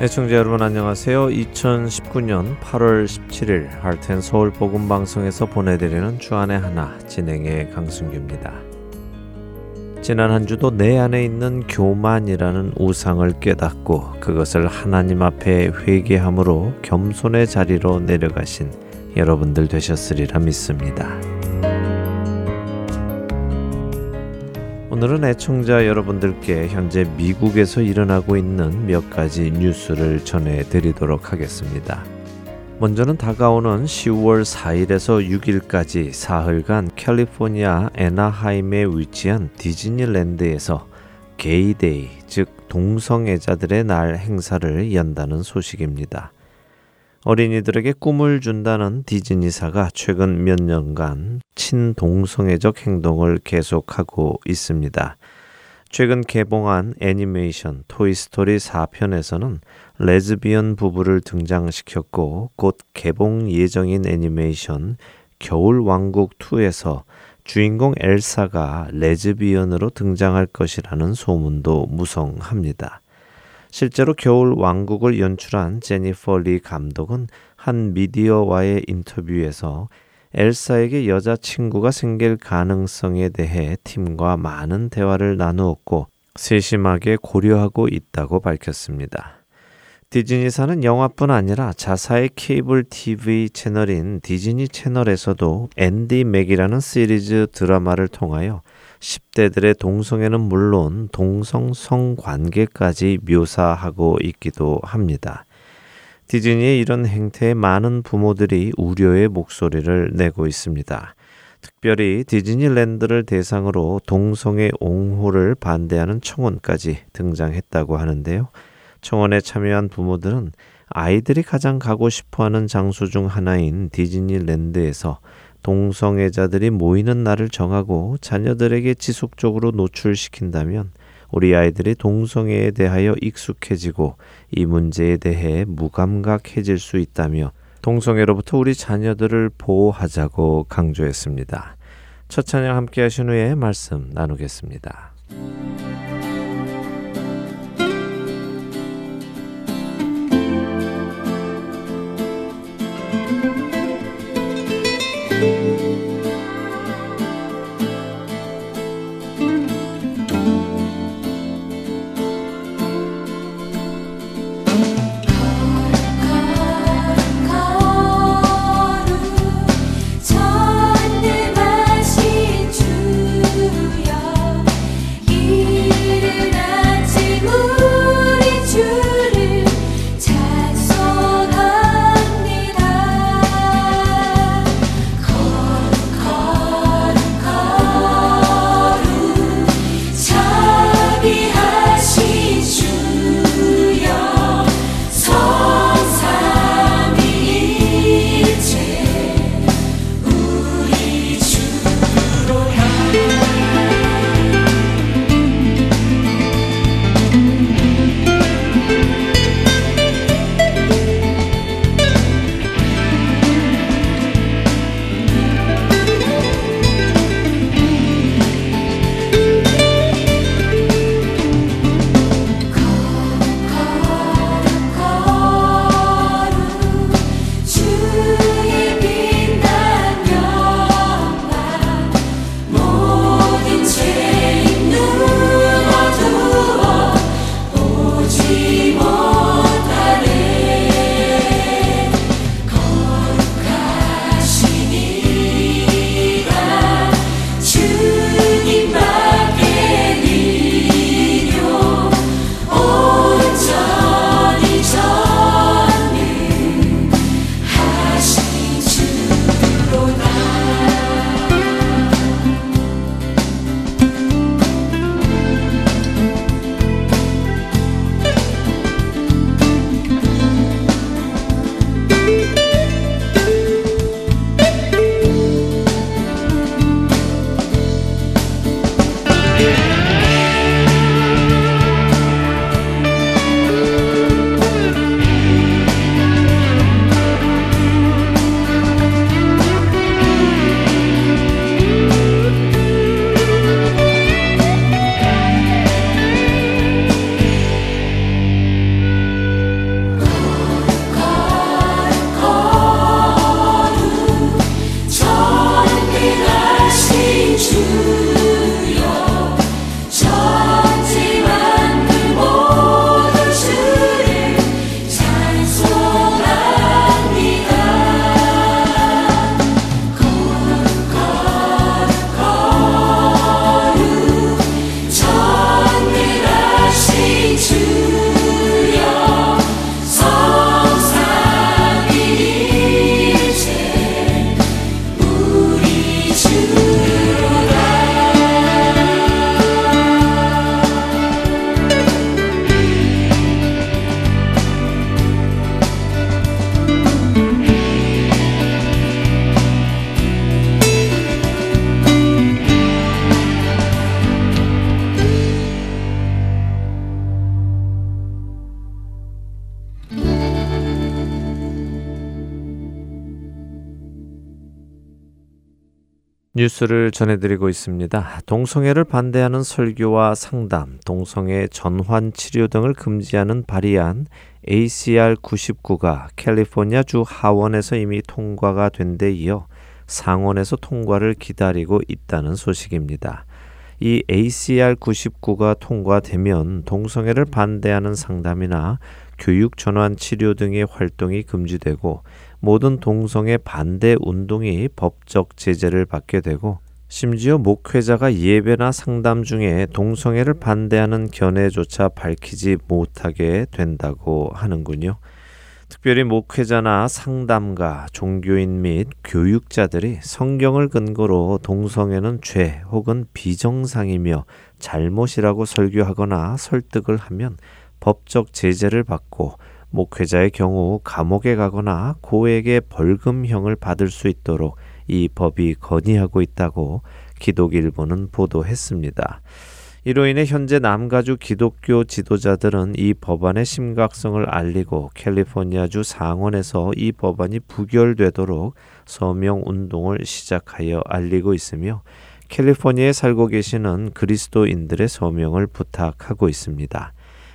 애청자 여러분 안녕하세요. 2019년 8월 17일 할텐 서울 복음 방송에서 보내드리는 주안의 하나 진행의 강승규입니다. 지난 한 주도 내 안에 있는 교만이라는 우상을 깨닫고 그것을 하나님 앞에 회개함으로 겸손의 자리로 내려가신 여러분들 되셨으리라 믿습니다. 오늘은 애청자 여러분들께 현재 미국에서 일어나고 있는 몇 가지 뉴스를 전해드리도록 하겠습니다. 먼저는 다가오는 10월 4일에서 6일까지 사흘간 캘리포니아 애나하임에 위치한 디즈니랜드에서 게이데이, 즉 동성애자들의 날 행사를 연다는 소식입니다. 어린이들에게 꿈을 준다는 디즈니사가 최근 몇 년간 친동성애적 행동을 계속하고 있습니다. 최근 개봉한 애니메이션 토이스토리 4편에서는 레즈비언 부부를 등장시켰고 곧 개봉 예정인 애니메이션 겨울왕국 2에서 주인공 엘사가 레즈비언으로 등장할 것이라는 소문도 무성합니다. 실제로 겨울 왕국을 연출한 제니퍼 리 감독은 한 미디어와의 인터뷰에서 엘사에게 여자친구가 생길 가능성에 대해 팀과 많은 대화를 나누었고 세심하게 고려하고 있다고 밝혔습니다. 디즈니사는 영화뿐 아니라 자사의 케이블 TV 채널인 디즈니 채널에서도 앤디 맥이라는 시리즈 드라마를 통하여 10대들의 동성애는 물론 동성 성 관계까지 묘사하고 있기도 합니다. 디즈니의 이런 행태에 많은 부모들이 우려의 목소리를 내고 있습니다. 특별히 디즈니랜드를 대상으로 동성애 옹호를 반대하는 청원까지 등장했다고 하는데요. 청원에 참여한 부모들은 아이들이 가장 가고 싶어 하는 장소 중 하나인 디즈니랜드에서 동성애자들이 모이는 날을 정하고 자녀들에게 지속적으로 노출시킨다면 우리 아이들이 동성애에 대하여 익숙해지고 이 문제에 대해 무감각해질 수 있다며 동성애로부터 우리 자녀들을 보호하자고 강조했습니다. 첫 찬양 함께 하신 후에 말씀 나누겠습니다. 뉴스를 전해드리고 있습니다. 동성애를 반대하는 설교와 상담, 동성애 전환 치료 등을 금지하는 발의안 ACR 99가 캘리포니아 주 하원에서 이미 통과가 된 데 이어 상원에서 통과를 기다리고 있다는 소식입니다. 이 ACR 99가 통과되면 동성애를 반대하는 상담이나 교육 전환 치료 등의 활동이 금지되고 모든 동성애 반대 운동이 법적 제재를 받게 되고 심지어 목회자가 예배나 상담 중에 동성애를 반대하는 견해조차 밝히지 못하게 된다고 하는군요. 특별히 목회자나 상담가, 종교인 및 교육자들이 성경을 근거로 동성애는 죄 혹은 비정상이며 잘못이라고 설교하거나 설득을 하면 법적 제재를 받고 목회자의 경우 감옥에 가거나 고액의 벌금형을 받을 수 있도록 이 법이 건의하고 있다고 기독일보는 보도했습니다. 이로 인해 현재 남가주 기독교 지도자들은 이 법안의 심각성을 알리고 캘리포니아주 상원에서 이 법안이 부결되도록 서명 운동을 시작하여 알리고 있으며 캘리포니아에 살고 계시는 그리스도인들의 서명을 부탁하고 있습니다.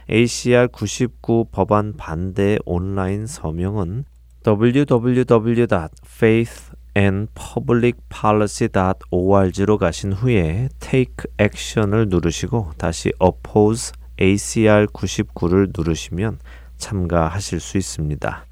ACR 99 법안 반대 온라인 서명은 www.faithandpublicpolicy.org로 가신 후에 Take Action을 누르시고 다시 Oppose ACR 99를 누르시면 참가하실 수 있습니다.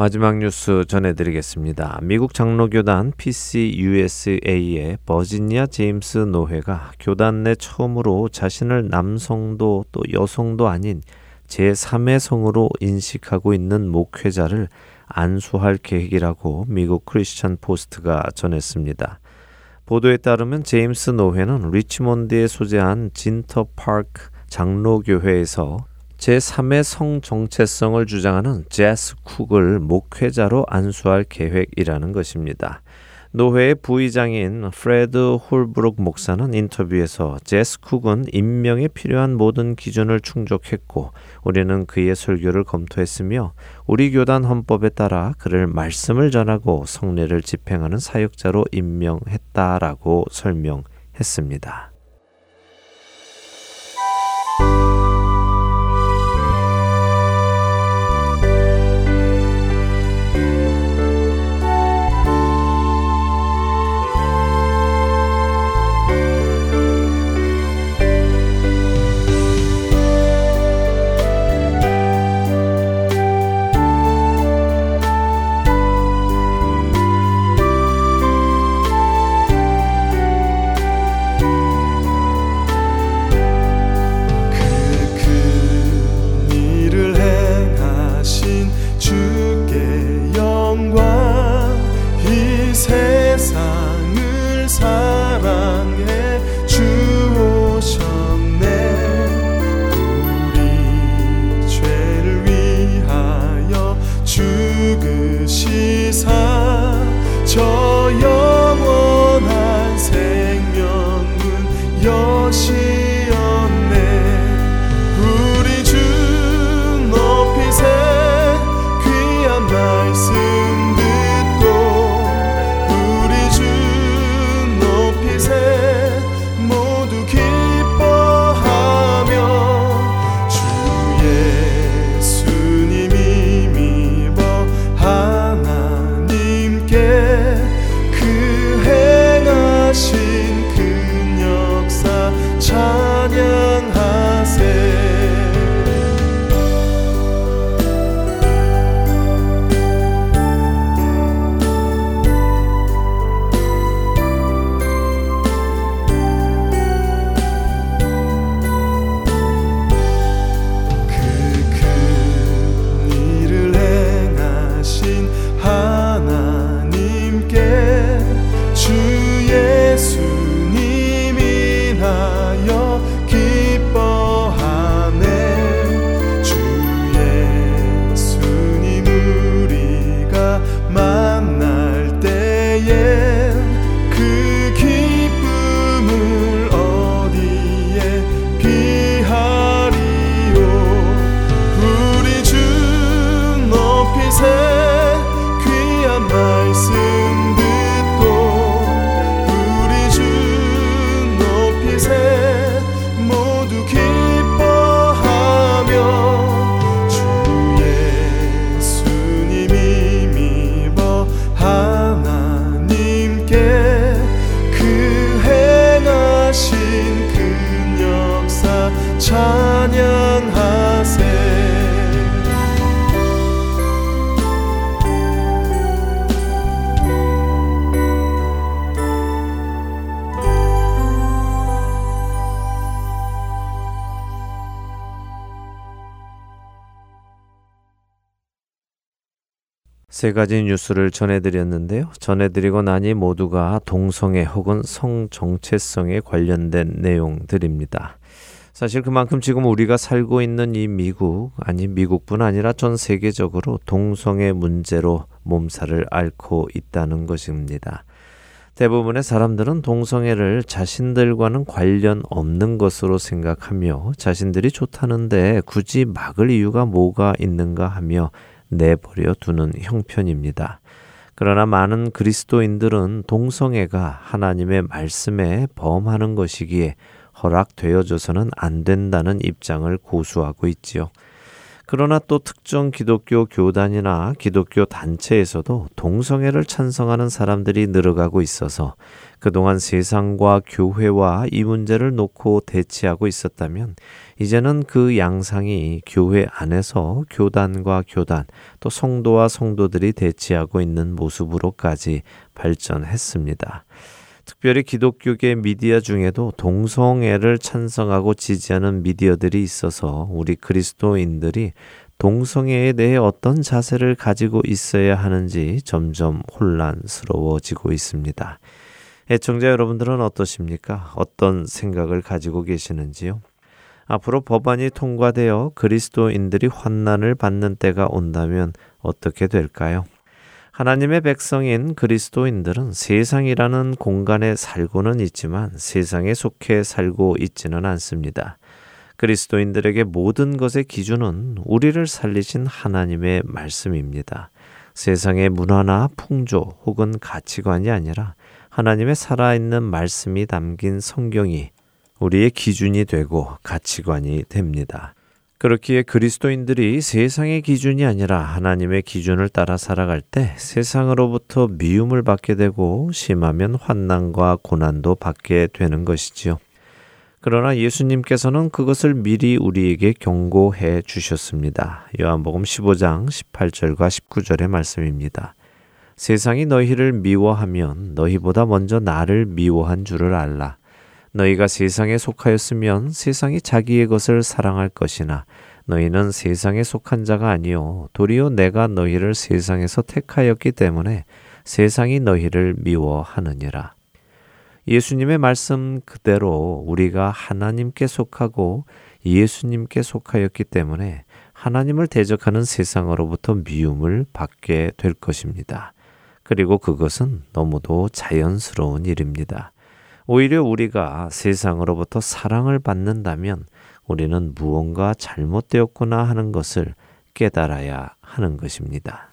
마지막 뉴스 전해드리겠습니다. 미국 장로교단 PCUSA의 버지니아 제임스 노회가 교단 내 처음으로 자신을 남성도 또 여성도 아닌 제3의 성으로 인식하고 있는 목회자를 안수할 계획이라고 미국 크리스천 포스트가 전했습니다. 보도에 따르면 제임스 노회는 리치몬드에 소재한 진터 파크 장로교회에서 제3의 성 정체성을 주장하는 제스 쿡을 목회자로 안수할 계획이라는 것입니다. 노회의 부의장인 프레드 홀브룩 목사는 인터뷰에서 제스 쿡은 임명에 필요한 모든 기준을 충족했고 우리는 그의 설교를 검토했으며 우리 교단 헌법에 따라 그를 말씀을 전하고 성례를 집행하는 사역자로 임명했다라고 설명했습니다. 세 가지 뉴스를 전해드렸는데요. 전해드리고 나니 모두가 동성애 혹은 성 정체성에 관련된 내용들입니다. 사실 그만큼 지금 우리가 살고 있는 이 미국, 아니 미국뿐 아니라 전 세계적으로 동성애 문제로 몸살을 앓고 있다는 것입니다. 대부분의 사람들은 동성애를 자신들과는 관련 없는 것으로 생각하며 자신들이 좋다는데 굳이 막을 이유가 뭐가 있는가 하며 내버려 두는 형편입니다. 그러나 많은 그리스도인들은 동성애가 하나님의 말씀에 범하는 것이기에 허락되어져서는 안 된다는 입장을 고수하고 있지요. 그러나 또 특정 기독교 교단이나 기독교 단체에서도 동성애를 찬성하는 사람들이 늘어가고 있어서 그동안 세상과 교회와 이 문제를 놓고 대치하고 있었다면 이제는 그 양상이 교회 안에서 교단과 교단 또 성도와 성도들이 대치하고 있는 모습으로까지 발전했습니다. 특별히 기독교계 미디어 중에도 동성애를 찬성하고 지지하는 미디어들이 있어서 우리 그리스도인들이 동성애에 대해 어떤 자세를 가지고 있어야 하는지 점점 혼란스러워지고 있습니다. 애청자 여러분들은 어떠십니까? 어떤 생각을 가지고 계시는지요? 앞으로 법안이 통과되어 그리스도인들이 환난을 받는 때가 온다면 어떻게 될까요? 하나님의 백성인 그리스도인들은 세상이라는 공간에 살고는 있지만 세상에 속해 살고 있지는 않습니다. 그리스도인들에게 모든 것의 기준은 우리를 살리신 하나님의 말씀입니다. 세상의 문화나 풍조 혹은 가치관이 아니라 하나님의 살아있는 말씀이 담긴 성경이 우리의 기준이 되고 가치관이 됩니다. 그렇기에 그리스도인들이 세상의 기준이 아니라 하나님의 기준을 따라 살아갈 때 세상으로부터 미움을 받게 되고 심하면 환난과 고난도 받게 되는 것이지요. 그러나 예수님께서는 그것을 미리 우리에게 경고해 주셨습니다. 요한복음 15장 18절과 19절의 말씀입니다. 세상이 너희를 미워하면 너희보다 먼저 나를 미워한 줄을 알라. 너희가 세상에 속하였으면 세상이 자기의 것을 사랑할 것이나 너희는 세상에 속한 자가 아니요 도리어 내가 너희를 세상에서 택하였기 때문에 세상이 너희를 미워하느니라. 예수님의 말씀 그대로 우리가 하나님께 속하고 예수님께 속하였기 때문에 하나님을 대적하는 세상으로부터 미움을 받게 될 것입니다. 그리고 그것은 너무도 자연스러운 일입니다. 오히려 우리가 세상으로부터 사랑을 받는다면 우리는 무언가 잘못되었구나 하는 것을 깨달아야 하는 것입니다.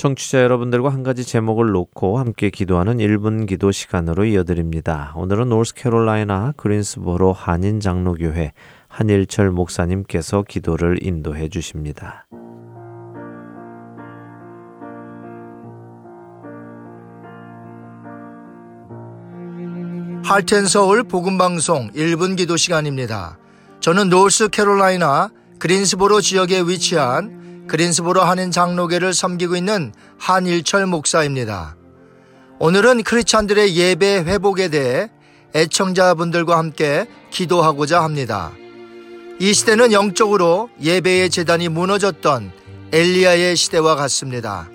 청취자 여러분들과 한 가지 제목을 놓고 함께 기도하는 1분 기도 시간으로 이어드립니다. 오늘은 노스캐롤라이나 그린스보로 한인 장로교회 한일철 목사님께서 기도를 인도해 주십니다. 할텐 서울 복음 방송 1분 기도 시간입니다. 저는 노스캐롤라이나 그린스보로 지역에 위치한 그린스보로 한인 장로계를 섬기고 있는 한일철 목사입니다. 오늘은 크리스찬들의 예배 회복에 대해 애청자분들과 함께 기도하고자 합니다. 이 시대는 영적으로 예배의 재단이 무너졌던 엘리야의 시대와 같습니다.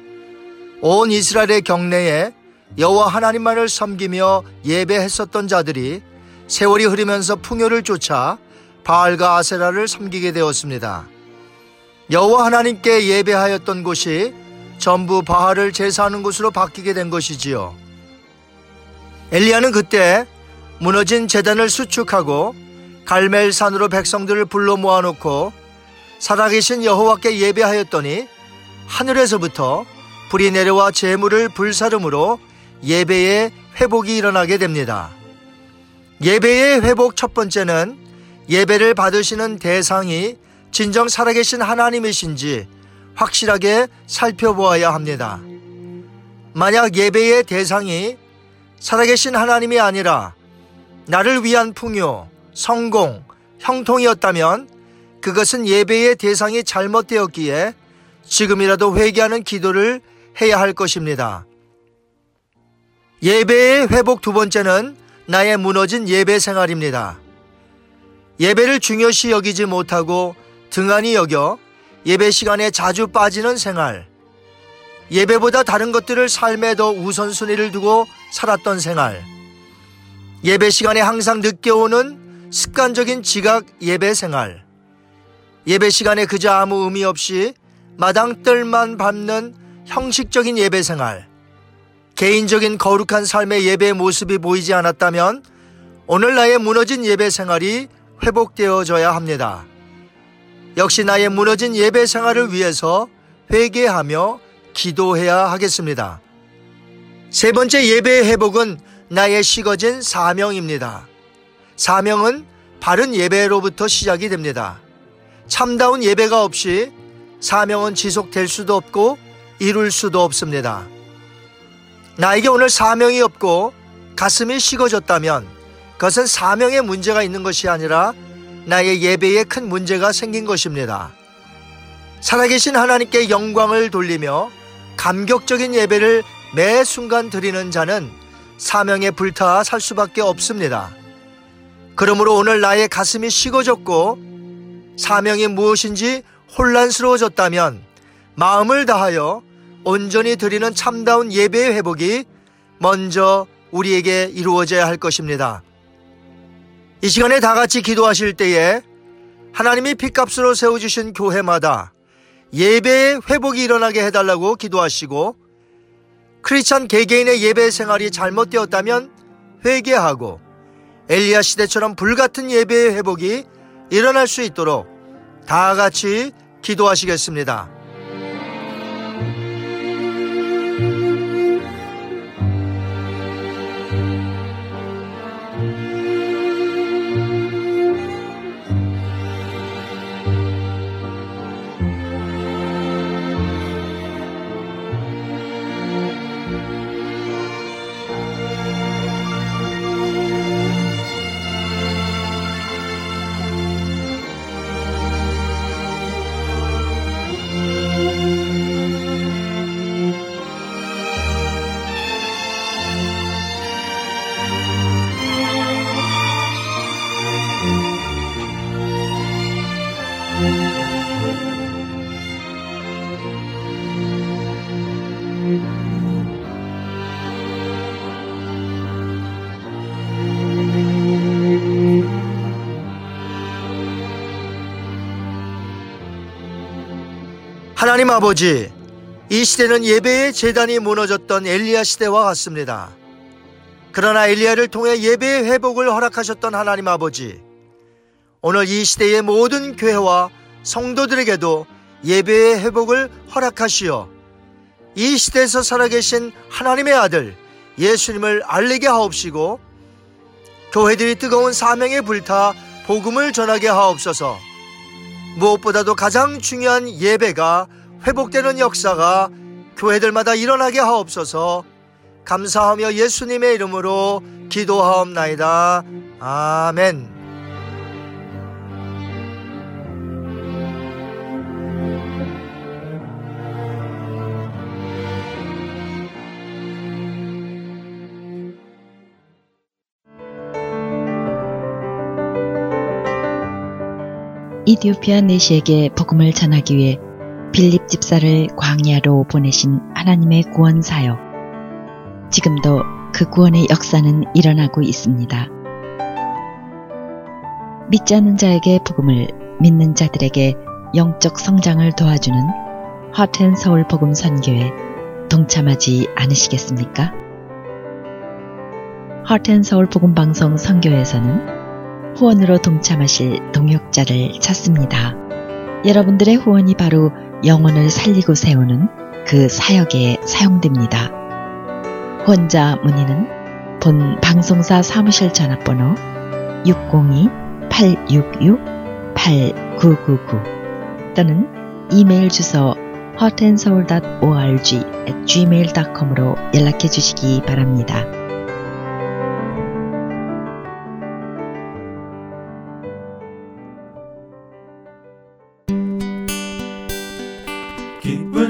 온 이스라엘의 경내에 여호와 하나님만을 섬기며 예배했었던 자들이 세월이 흐르면서 풍요를 쫓아 바알과 아세라를 섬기게 되었습니다. 여호와 하나님께 예배하였던 곳이 전부 바알을 제사하는 곳으로 바뀌게 된 것이지요. 엘리야는 그때 무너진 재단을 수축하고 갈멜산으로 백성들을 불러 모아놓고 살아계신 여호와께 예배하였더니 하늘에서부터 불이 내려와 재물을 불사름으로 예배의 회복이 일어나게 됩니다. 예배의 회복 첫 번째는 예배를 받으시는 대상이 진정 살아계신 하나님이신지 확실하게 살펴보아야 합니다. 만약 예배의 대상이 살아계신 하나님이 아니라 나를 위한 풍요, 성공, 형통이었다면 그것은 예배의 대상이 잘못되었기에 지금이라도 회개하는 기도를 해야 할 것입니다. 예배의 회복 두 번째는 나의 무너진 예배 생활입니다. 예배를 중요시 여기지 못하고 등한히 여겨 예배 시간에 자주 빠지는 생활, 예배보다 다른 것들을 삶에 더 우선순위를 두고 살았던 생활, 예배 시간에 항상 늦게 오는 습관적인 지각 예배 생활, 예배 시간에 그저 아무 의미 없이 마당뜰만 밟는 형식적인 예배 생활, 개인적인 거룩한 삶의 예배 모습이 보이지 않았다면 오늘 나의 무너진 예배 생활이 회복되어져야 합니다. 역시 나의 무너진 예배 생활을 위해서 회개하며 기도해야 하겠습니다. 세 번째 예배의 회복은 나의 식어진 사명입니다. 사명은 바른 예배로부터 시작이 됩니다. 참다운 예배가 없이 사명은 지속될 수도 없고 이룰 수도 없습니다. 나에게 오늘 사명이 없고 가슴이 식어졌다면 그것은 사명에 문제가 있는 것이 아니라 나의 예배에 큰 문제가 생긴 것입니다. 살아계신 하나님께 영광을 돌리며 감격적인 예배를 매 순간 드리는 자는 사명에 불타 살 수밖에 없습니다. 그러므로 오늘 나의 가슴이 식어졌고 사명이 무엇인지 혼란스러워졌다면 마음을 다하여 온전히 드리는 참다운 예배의 회복이 먼저 우리에게 이루어져야 할 것입니다. 이 시간에 다 같이 기도하실 때에 하나님이 핏값으로 세워주신 교회마다 예배의 회복이 일어나게 해달라고 기도하시고 크리스찬 개개인의 예배 생활이 잘못되었다면 회개하고 엘리야 시대처럼 불같은 예배의 회복이 일어날 수 있도록 다 같이 기도하시겠습니다. 하나님 아버지, 이 시대는 예배의 재단이 무너졌던 엘리야 시대와 같습니다. 그러나 엘리야를 통해 예배의 회복을 허락하셨던 하나님 아버지, 오늘 이 시대의 모든 교회와 성도들에게도 예배의 회복을 허락하시어 이 시대에서 살아계신 하나님의 아들 예수님을 알리게 하옵시고 교회들이 뜨거운 사명에 불타 복음을 전하게 하옵소서 무엇보다도 가장 중요한 예배가 회복되는 역사가 교회들마다 일어나게 하옵소서 감사하며 예수님의 이름으로 기도하옵나이다. 아멘. 이디오피아 내시에게 복음을 전하기 위해 빌립 집사를 광야로 보내신 하나님의 구원 사역. 지금도 그 구원의 역사는 일어나고 있습니다. 믿지 않는 자에게 복음을 믿는 자들에게 영적 성장을 도와주는 하텐 서울 복음 선교에 동참하지 않으시겠습니까? 하텐 서울 복음 방송 선교에서는 후원으로 동참하실 동역자를 찾습니다. 여러분들의 후원이 바로 영혼을 살리고 세우는 그 사역에 사용됩니다. 후원자 문의는 본 방송사 사무실 전화번호 602-866-8999 또는 이메일 주소 hotandseoul.org gmail.com으로 연락해 주시기 바랍니다.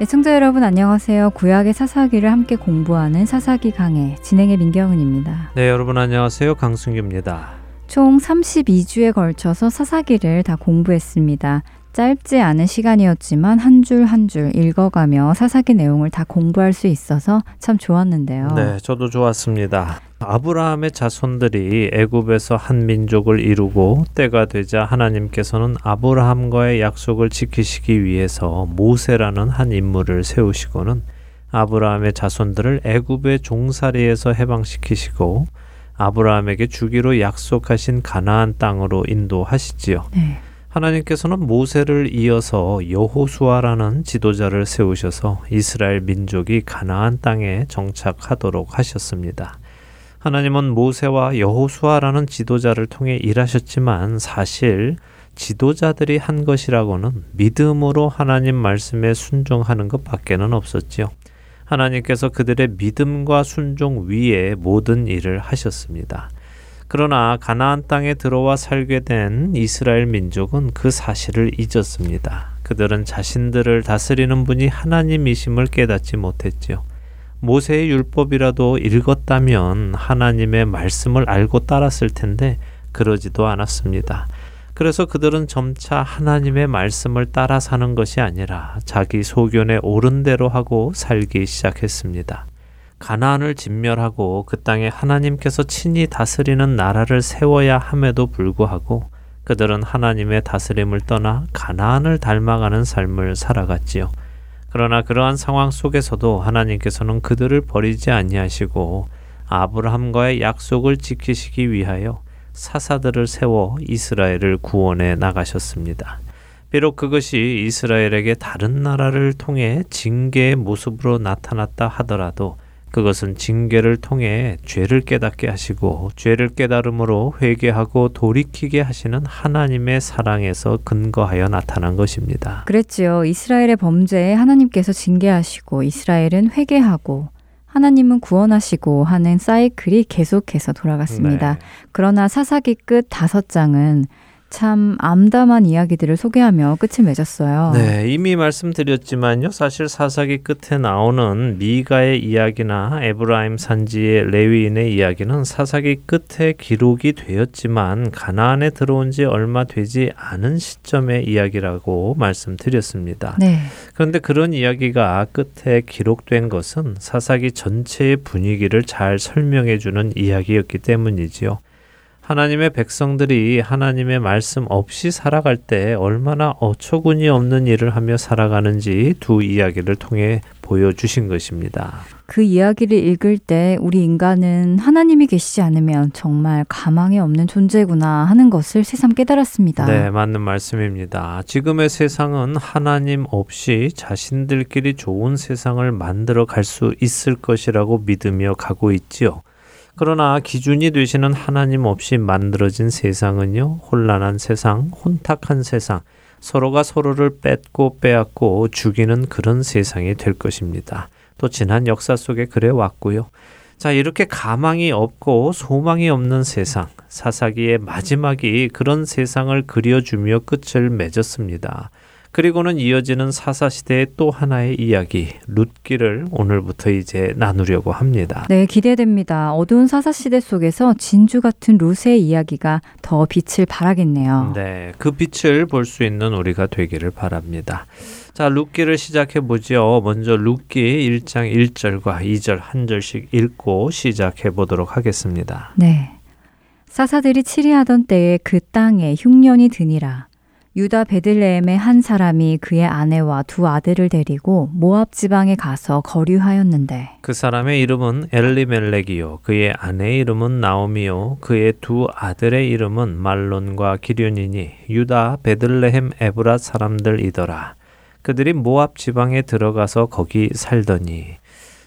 애청자 여러분 안녕하세요. 구약의 사사기를 함께 공부하는 사사기 강해 진행의 민경은입니다. 네, 여러분 안녕하세요. 강승규입니다. 총 32주에 걸쳐서 사사기를 다 공부했습니다. 짧지 않은 시간이었지만 한 줄 한 줄 읽어가며 사사기 내용을 다 공부할 수 있어서 참 좋았는데요. 네, 저도 좋았습니다. 아브라함의 자손들이 애굽에서 한 민족을 이루고 때가 되자 하나님께서는 아브라함과의 약속을 지키시기 위해서 모세라는 한 인물을 세우시고는 아브라함의 자손들을 애굽의 종살이에서 해방시키시고 아브라함에게 주기로 약속하신 가나안 땅으로 인도하시지요. 네. 하나님께서는 모세를 이어서 여호수아라는 지도자를 세우셔서 이스라엘 민족이 가나안 땅에 정착하도록 하셨습니다. 하나님은 모세와 여호수아라는 지도자를 통해 일하셨지만 사실 지도자들이 한 것이라고는 믿음으로 하나님 말씀에 순종하는 것밖에는 없었지요. 하나님께서 그들의 믿음과 순종 위에 모든 일을 하셨습니다. 그러나 가나안 땅에 들어와 살게 된 이스라엘 민족은 그 사실을 잊었습니다. 그들은 자신들을 다스리는 분이 하나님이심을 깨닫지 못했지요. 모세의 율법이라도 읽었다면 하나님의 말씀을 알고 따랐을 텐데 그러지도 않았습니다. 그래서 그들은 점차 하나님의 말씀을 따라 사는 것이 아니라 자기 소견에 옳은 대로 하고 살기 시작했습니다. 가나안을 진멸하고 그 땅에 하나님께서 친히 다스리는 나라를 세워야 함에도 불구하고 그들은 하나님의 다스림을 떠나 가나안을 닮아가는 삶을 살아갔지요. 그러나 그러한 상황 속에서도 하나님께서는 그들을 버리지 아니하시고 아브라함과의 약속을 지키시기 위하여 사사들을 세워 이스라엘을 구원해 나가셨습니다. 비록 그것이 이스라엘에게 다른 나라를 통해 징계의 모습으로 나타났다 하더라도 그것은 징계를 통해 죄를 깨닫게 하시고 죄를 깨달음으로 회개하고 돌이키게 하시는 하나님의 사랑에서 근거하여 나타난 것입니다. 그랬지요. 이스라엘의 범죄에 하나님께서 징계하시고 이스라엘은 회개하고 하나님은 구원하시고 하는 사이클이 계속해서 돌아갔습니다. 네. 그러나 사사기 끝 다섯 장은 참 암담한 이야기들을 소개하며 끝을 맺었어요. 네, 이미 말씀드렸지만요. 사실 사사기 끝에 나오는 미가의 이야기나 에브라임 산지의 레위인의 이야기는 사사기 끝에 기록이 되었지만 가나안에 들어온 지 얼마 되지 않은 시점의 이야기라고 말씀드렸습니다. 네. 그런데 그런 이야기가 끝에 기록된 것은 사사기 전체의 분위기를 잘 설명해 주는 이야기였기 때문이지요. 하나님의 백성들이 하나님의 말씀 없이 살아갈 때 얼마나 어처구니 없는 일을 하며 살아가는지 두 이야기를 통해 보여주신 것입니다. 그 이야기를 읽을 때 우리 인간은 하나님이 계시지 않으면 정말 가망이 없는 존재구나 하는 것을 새삼 깨달았습니다. 네, 맞는 말씀입니다. 지금의 세상은 하나님 없이 자신들끼리 좋은 세상을 만들어 갈 수 있을 것이라고 믿으며 가고 있지요. 그러나 기준이 되시는 하나님 없이 만들어진 세상은요, 혼란한 세상, 혼탁한 세상, 서로가 서로를 뺏고 빼앗고 죽이는 그런 세상이 될 것입니다. 또 지난 역사 속에 그래 왔고요. 자, 이렇게 가망이 없고 소망이 없는 세상, 사사기의 마지막이 그런 세상을 그려주며 끝을 맺었습니다. 그리고는 이어지는 사사시대의 또 하나의 이야기, 룻기를 오늘부터 이제 나누려고 합니다. 네, 기대됩니다. 어두운 사사시대 속에서 진주 같은 룻의 이야기가 더 빛을 발하겠네요. 네, 그 빛을 볼 수 있는 우리가 되기를 바랍니다. 자, 룻기를 시작해 보죠. 먼저 룻기 1장 1절과 2절 한 절씩 읽고 시작해 보도록 하겠습니다. 네. 사사들이 치리하던 때에 그 땅에 흉년이 드니라. 유다 베들레헴의 한 사람이 그의 아내와 두 아들을 데리고 모압 지방에 가서 거류하였는데 그 사람의 이름은 엘리멜렉이요. 그의 아내의 이름은 나오미요. 그의 두 아들의 이름은 말론과 기륜이니 유다 베들레헴 에브라 사람들이더라. 그들이 모압 지방에 들어가서 거기 살더니.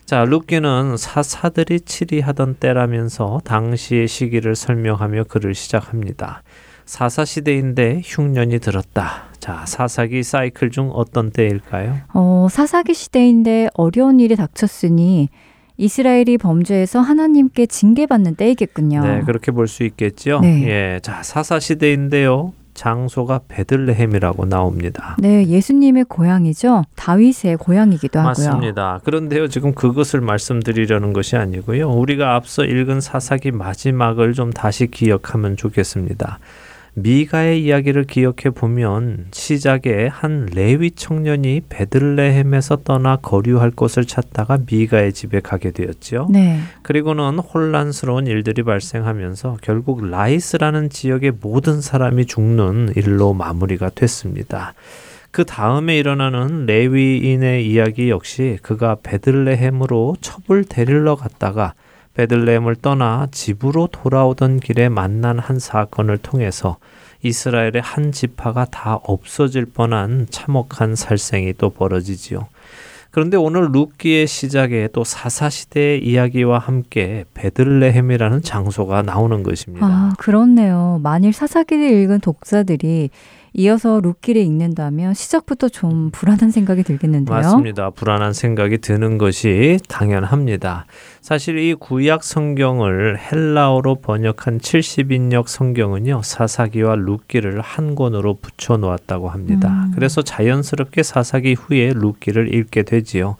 자, 룻기는 사사들이 치리하던 때라면서 당시의 시기를 설명하며 글을 시작합니다. 사사 시대인데 흉년이 들었다. 자, 사사기 사이클 중 어떤 때일까요? 어, 사사기 시대인데 어려운 일이 닥쳤으니 이스라엘이 범죄해서 하나님께 징계받는 때이겠군요. 네, 그렇게 볼 수 있겠죠. 네. 예, 자 사사 시대인데요. 장소가 베들레헴이라고 나옵니다. 네, 예수님의 고향이죠. 다윗의 고향이기도 하고요. 맞습니다. 그런데요, 지금 그것을 말씀드리려는 것이 아니고요. 우리가 앞서 읽은 사사기 마지막을 좀 다시 기억하면 좋겠습니다. 미가의 이야기를 기억해 보면 시작에 한 레위 청년이 베들레헴에서 떠나 거류할 곳을 찾다가 미가의 집에 가게 되었지요. 네. 그리고는 혼란스러운 일들이 발생하면서 결국 라이스라는 지역의 모든 사람이 죽는 일로 마무리가 됐습니다. 그 다음에 일어나는 레위인의 이야기 역시 그가 베들레헴으로 첩을 데리러 갔다가 베들레헴을 떠나 집으로 돌아오던 길에 만난 한 사건을 통해서 이스라엘의 한 지파가 다 없어질 뻔한 참혹한 살생이 또 벌어지지요. 그런데 오늘 룻기의 시작에 또 사사 시대의 이야기와 함께 베들레헴이라는 장소가 나오는 것입니다. 아, 그렇네요. 만일 사사기를 읽은 독자들이 이어서 룻기를 읽는다면 시작부터 좀 불안한 생각이 들겠는데요. 맞습니다. 불안한 생각이 드는 것이 당연합니다. 사실 이 구약 성경을 헬라어로 번역한 70인역 성경은요, 사사기와 룻기를 한 권으로 붙여 놓았다고 합니다. 음. 그래서 자연스럽게 사사기 후에 룻기를 읽게 되지요.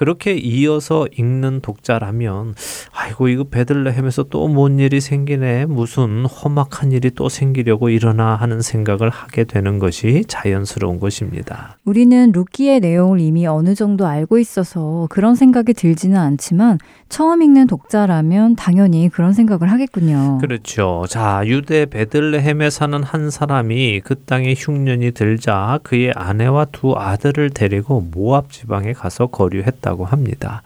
그렇게 이어서 읽는 독자라면 아이고 이거 베들레헴에서 또 뭔 일이 생기네 무슨 험악한 일이 또 생기려고 일어나 하는 생각을 하게 되는 것이 자연스러운 것입니다. 우리는 룻기의 내용을 이미 어느 정도 알고 있어서 그런 생각이 들지는 않지만 처음 읽는 독자라면 당연히 그런 생각을 하겠군요. 그렇죠. 자, 유대 베들레헴에 사는 한 사람이 그 땅에 흉년이 들자 그의 아내와 두 아들을 데리고 모압 지방에 가서 거류했다고 합니다.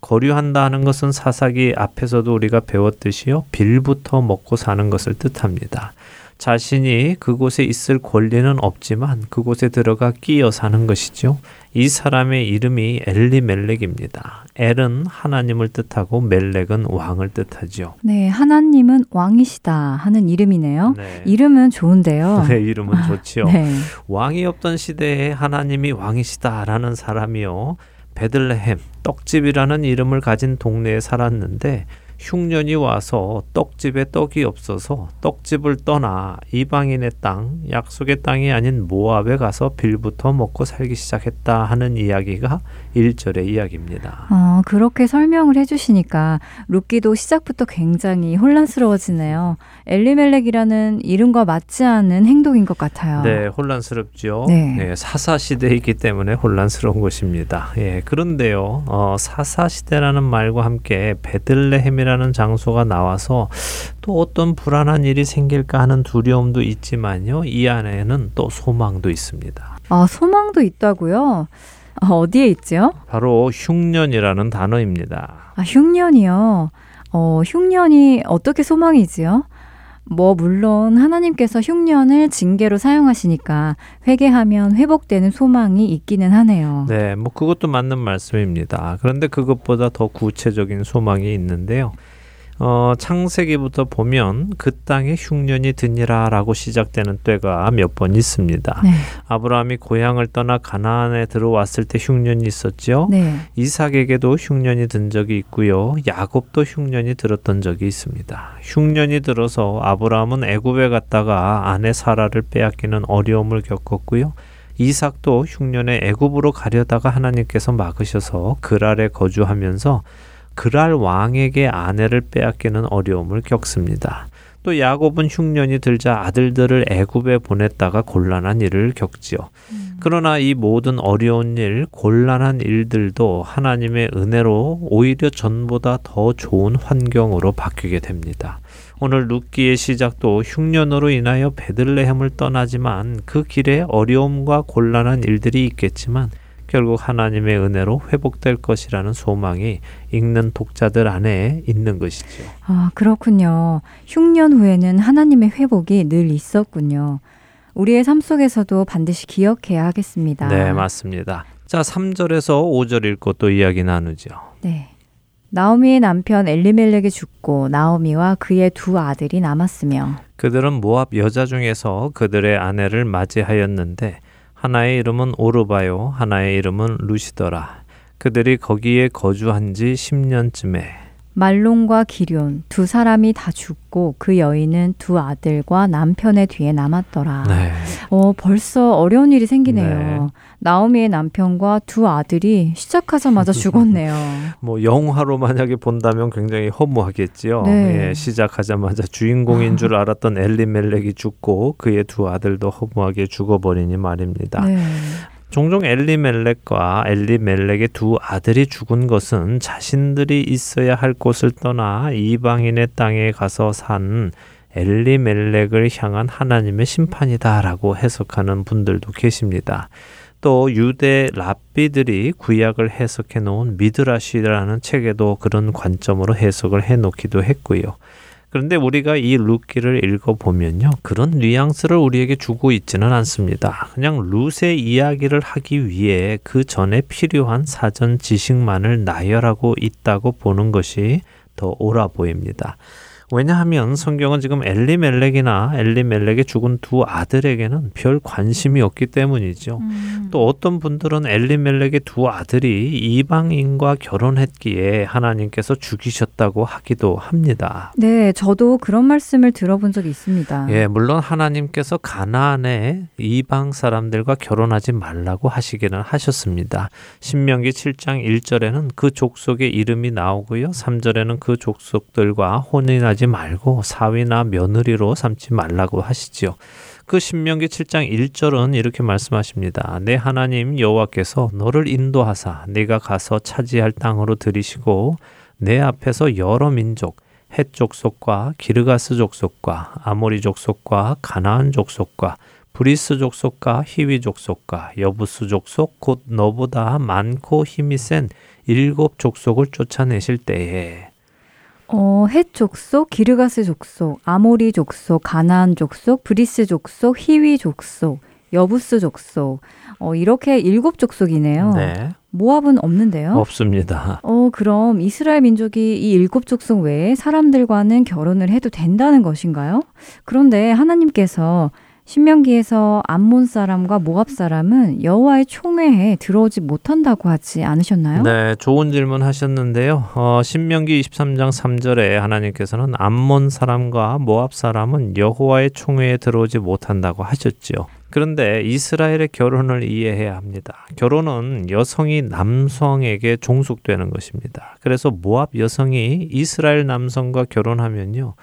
거류한다 하는 것은 사사기 앞에서도 우리가 배웠듯이요. 빌부터 먹고 사는 것을 뜻합니다. 자신이 그곳에 있을 권리는 없지만 그곳에 들어가 끼어 사는 것이죠. 이 사람의 이름이 엘리멜렉입니다. 엘은 하나님을 뜻하고 멜렉은 왕을 뜻하죠. 네, 하나님은 왕이시다 하는 이름이네요. 네. 이름은 좋은데요. 네, 이름은 좋지요. 네. 왕이 없던 시대에 하나님이 왕이시다라는 사람이요. 베들레헴, 떡집이라는 이름을 가진 동네에 살았는데 흉년이 와서 떡집에 떡이 없어서 떡집을 떠나 이방인의 땅, 약속의 땅이 아닌 모압에 가서 빌부터 먹고 살기 시작했다 하는 이야기가 1절의 이야기입니다. 어, 그렇게 설명을 해주시니까 룻기도 시작부터 굉장히 혼란스러워지네요. 엘리멜렉이라는 이름과 맞지 않는 행동인 것 같아요. 네, 혼란스럽죠. 네. 네, 사사 시대이기 때문에 혼란스러운 것입니다. 예, 그런데요, 어, 사사 시대라는 말과 함께 베들레헴이라는 장소가 나와서 또 어떤 불안한 일이 생길까 하는 두려움도 있지만요, 이 안에는 또 소망도 있습니다. 아, 소망도 있다고요? 어, 어디에 있죠? 바로 흉년이라는 단어입니다. 아, 흉년이요. 어, 흉년이 어떻게 소망이지요? 뭐 물론 하나님께서 흉년을 징계로 사용하시니까 회개하면 회복되는 소망이 있기는 하네요. 네, 뭐 그것도 맞는 말씀입니다. 그런데 그것보다 더 구체적인 소망이 있는데요. 어, 창세기부터 보면 그 땅에 흉년이 드니라라고 시작되는 때가 몇 번 있습니다. 네. 아브라함이 고향을 떠나 가나안에 들어왔을 때 흉년이 있었죠. 네. 이삭에게도 흉년이 든 적이 있고요. 야곱도 흉년이 들었던 적이 있습니다. 흉년이 들어서 아브라함은 애굽에 갔다가 아내 사라를 빼앗기는 어려움을 겪었고요. 이삭도 흉년에 애굽으로 가려다가 하나님께서 막으셔서 그랄에 거주하면서 그랄 왕에게 아내를 빼앗기는 어려움을 겪습니다. 또 야곱은 흉년이 들자 아들들을 애굽에 보냈다가 곤란한 일을 겪지요. 그러나 이 모든 어려운 일, 곤란한 일들도 하나님의 은혜로 오히려 전보다 더 좋은 환경으로 바뀌게 됩니다. 오늘 룻기의 시작도 흉년으로 인하여 베들레헴을 떠나지만 그 길에 어려움과 곤란한 일들이 있겠지만 결국 하나님의 은혜로 회복될 것이라는 소망이 읽는 독자들 안에 있는 것이죠. 아, 그렇군요. 흉년 후에는 하나님의 회복이 늘 있었군요. 우리의 삶 속에서도 반드시 기억해야 하겠습니다. 네, 맞습니다. 자, 3절에서 5절 읽고 또 이야기 나누죠. 네. 나오미의 남편 엘리멜렉이 죽고 나오미와 그의 두 아들이 남았으며 그들은 모압 여자 중에서 그들의 아내를 맞이하였는데 하나의 이름은 오르바요 하나의 이름은 루시더라. 그들이 거기에 거주한 지 10년쯤에 말론과 기륜 두 사람이 다 죽고 그 여인은 두 아들과 남편의 뒤에 남았더라. 네. 어, 벌써 어려운 일이 생기네요. 네. 나오미의 남편과 두 아들이 시작하자마자 죽었네요. 뭐 영화로 만약에 본다면 굉장히 허무하겠지요. 네. 예, 시작하자마자 주인공인 줄 알았던 엘리멜렉이 죽고 그의 두 아들도 허무하게 죽어버리니 말입니다. 네. 종종 엘리멜렉과 엘리멜렉의 두 아들이 죽은 것은 자신들이 있어야 할 곳을 떠나 이방인의 땅에 가서 산 엘리멜렉을 향한 하나님의 심판이다라고 해석하는 분들도 계십니다. 또 유대 랍비들이 구약을 해석해 놓은 미드라시라는 책에도 그런 관점으로 해석을 해 놓기도 했고요. 그런데 우리가 이 룻기를 읽어보면요. 그런 뉘앙스를 우리에게 주고 있지는 않습니다. 그냥 룻의 이야기를 하기 위해 그 전에 필요한 사전 지식만을 나열하고 있다고 보는 것이 더 옳아 보입니다. 왜냐하면 성경은 지금 엘리멜렉이나 엘리멜렉의 죽은 두 아들에게는 별 관심이 없기 때문이죠. 음. 또 어떤 분들은 엘리멜렉의 두 아들이 이방인과 결혼했기에 하나님께서 죽이셨다고 하기도 합니다. 네, 저도 그런 말씀을 들어본 적이 있습니다. 예, 물론 하나님께서 가나안에 이방 사람들과 결혼하지 말라고 하시기는 하셨습니다. 신명기 7장 1절에는 그 족속의 이름이 나오고요. 3절에는 그 족속들과 혼인 하지 말고 사위나 며느리로 삼지 말라고 하시지요. 그 신명기 7장 1절은 이렇게 말씀하십니다. 내 하나님 여호와께서 너를 인도하사 네가 가서 차지할 땅으로 들이시고 내 앞에서 여러 민족 헷 족 속과 기르가스 족속과 아모리 족속과 가나안 족속과 브리스 족속과 히위 족속과 여부스 족속 곧 너보다 많고 힘이 센 일곱 족속을 쫓아내실 때에 어, 헷 족속, 기르가스 족속, 아모리 족속, 가나안 족속, 브리스 족속, 히위 족속, 여부스 족속. 어, 이렇게 일곱 족속이네요. 네 모압은 없는데요. 없습니다. 어, 그럼 이스라엘 민족이 이 일곱 족속 외에 사람들과는 결혼을 해도 된다는 것인가요? 그런데 하나님께서 신명기에서 암몬 사람과 모압 사람은 여호와의 총회에 들어오지 못한다고 하지 않으셨나요? 네, 좋은 질문 하셨는데요. 어, 신명기 23장 3절에 하나님께서는 암몬 사람과 모압 사람은 여호와의 총회에 들어오지 못한다고 하셨지요. 그런데 이스라엘의 결혼을 이해해야 합니다. 결혼은 여성이 남성에게 종속되는 것입니다. 그래서 모압 여성이 이스라엘 남성과 결혼하면요.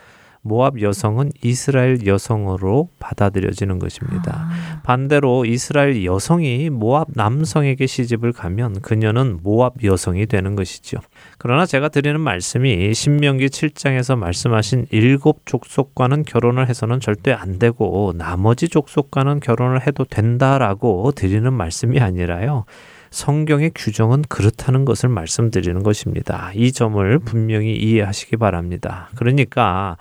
모압 여성은 이스라엘 여성으로 받아들여지는 것입니다. 아. 반대로 이스라엘 여성이 모압 남성에게 시집을 가면 그녀는 모압 여성이 되는 것이죠. 그러나 제가 드리는 말씀이 신명기 7장에서 말씀하신 일곱 족속과는 결혼을 해서는 절대 안 되고 나머지 족속과는 결혼을 해도 된다라고 드리는 말씀이 아니라요. 성경의 규정은 그렇다는 것을 말씀드리는 것입니다. 이 점을 분명히 이해하시기 바랍니다. 그러니까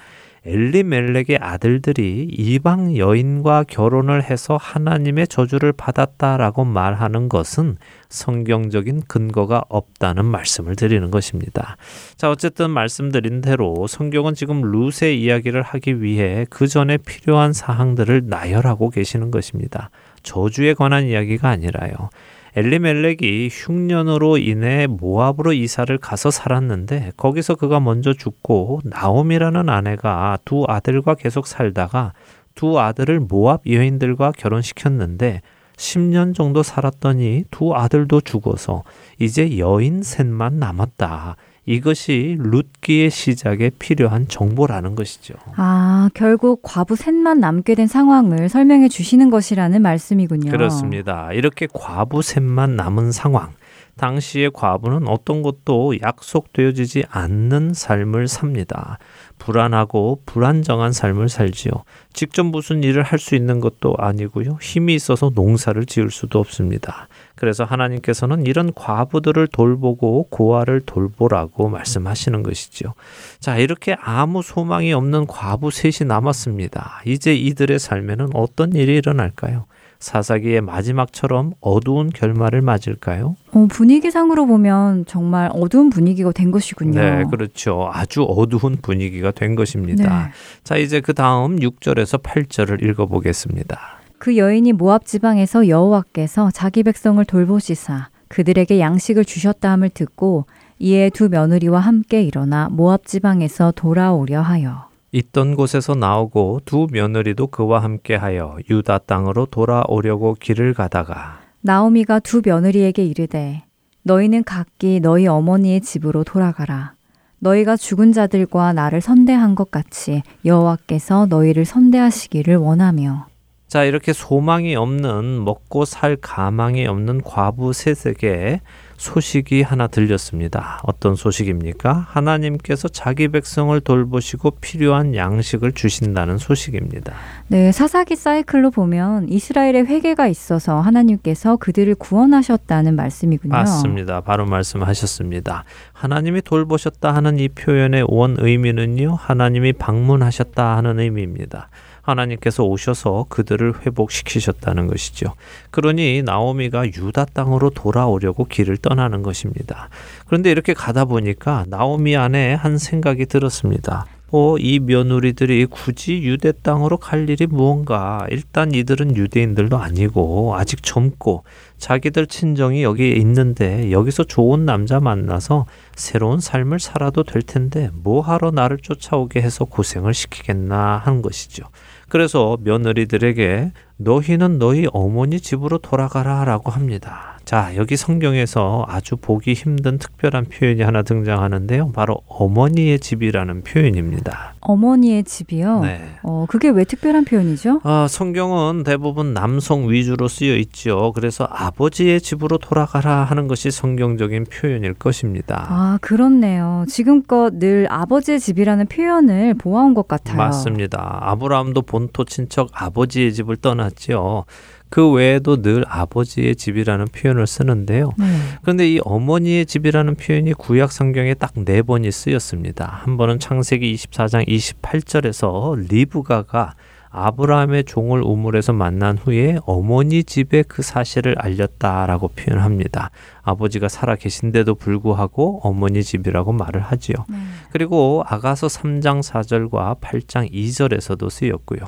엘리멜렉의 아들들이 이방 여인과 결혼을 해서 하나님의 저주를 받았다라고 말하는 것은 성경적인 근거가 없다는 말씀을 드리는 것입니다. 자, 어쨌든 말씀드린 대로 성경은 지금 룻의 이야기를 하기 위해 그 전에 필요한 사항들을 나열하고 계시는 것입니다. 저주에 관한 이야기가 아니라요. 엘리멜렉이 흉년으로 인해 모압으로 이사를 가서 살았는데 거기서 그가 먼저 죽고 나옴이라는 아내가 두 아들과 계속 살다가 두 아들을 모압 여인들과 결혼시켰는데 10년 정도 살았더니 두 아들도 죽어서 이제 여인 셋만 남았다. 이것이 룻기의 시작에 필요한 정보라는 것이죠. 아, 결국 과부 셋만 남게 된 상황을 설명해 주시는 것이라는 말씀이군요. 그렇습니다. 이렇게 과부 셋만 남은 상황. 당시의 과부는 어떤 것도 약속되어지지 않는 삶을 삽니다. 불안하고 불안정한 삶을 살지요. 직접 무슨 일을 할 수 있는 것도 아니고요. 힘이 있어서 농사를 지을 수도 없습니다. 그래서 하나님께서는 이런 과부들을 돌보고 고아를 돌보라고 말씀하시는 것이죠. 자, 이렇게 아무 소망이 없는 과부 셋이 남았습니다. 이제 이들의 삶에는 어떤 일이 일어날까요? 사사기의 마지막처럼 어두운 결말을 맞을까요? 어, 분위기상으로 보면 정말 어두운 분위기가 된 것이군요. 네, 그렇죠. 아주 어두운 분위기가 된 것입니다. 네. 자, 이제 그 다음 6절에서 8절을 읽어보겠습니다. 그 여인이 모압 지방에서 여호와께서 자기 백성을 돌보시사 그들에게 양식을 주셨다함을 듣고 이에 두 며느리와 함께 일어나 모압 지방에서 돌아오려 하여. 있던 곳에서 나오고 두 며느리도 그와 함께하여 유다 땅으로 돌아오려고 길을 가다가 나오미가 두 며느리에게 이르되 너희는 각기 너희 어머니의 집으로 돌아가라. 너희가 죽은 자들과 나를 선대한 것 같이 여호와께서 너희를 선대하시기를 원하며 자, 이렇게 소망이 없는 먹고 살 가망이 없는 과부 셋에게 소식이 하나 들렸습니다. 어떤 소식입니까? 하나님께서 자기 백성을 돌보시고 필요한 양식을 주신다는 소식입니다. 네, 사사기 사이클로 보면 이스라엘의 회개가 있어서 하나님께서 그들을 구원하셨다는 말씀이군요. 맞습니다. 바로 말씀하셨습니다. 하나님이 돌보셨다 하는 이 표현의 원 의미는요. 하나님이 방문하셨다 하는 의미입니다. 하나님께서 오셔서 그들을 회복시키셨다는 것이죠. 그러니 나오미가 유다 땅으로 돌아오려고 길을 떠나는 것입니다. 그런데 이렇게 가다 보니까 나오미 안에 한 생각이 들었습니다. 어, 이 며느리들이 굳이 유대 땅으로 갈 일이 무언가? 일단 이들은 유대인들도 아니고 아직 젊고 자기들 친정이 여기에 있는데 여기서 좋은 남자 만나서 새로운 삶을 살아도 될 텐데 뭐 하러 나를 쫓아오게 해서 고생을 시키겠나 하는 것이죠. 그래서 며느리들에게 너희는 너희 어머니 집으로 돌아가라 라고 합니다. 자, 여기 성경에서 아주 보기 힘든 특별한 표현이 하나 등장하는데요. 바로 어머니의 집이라는 표현입니다. 어머니의 집이요? 네. 어, 그게 왜 특별한 표현이죠? 아, 성경은 대부분 남성 위주로 쓰여 있죠. 그래서 아버지의 집으로 돌아가라 하는 것이 성경적인 표현일 것입니다. 아, 그렇네요. 지금껏 늘 아버지의 집이라는 표현을 보아온 것 같아요. 맞습니다. 아브라함도 본토 친척 아버지의 집을 떠났지요. 그 외에도 늘 아버지의 집이라는 표현을 쓰는데요. 네. 그런데 이 어머니의 집이라는 표현이 구약 성경에 딱 네 번이 쓰였습니다. 한 번은 창세기 24장 28절에서 리브가가 아브라함의 종을 우물에서 만난 후에 어머니 집에 그 사실을 알렸다라고 표현합니다. 아버지가 살아 계신데도 불구하고 어머니 집이라고 말을 하지요. 네. 그리고 아가서 3장 4절과 8장 2절에서도 쓰였고요.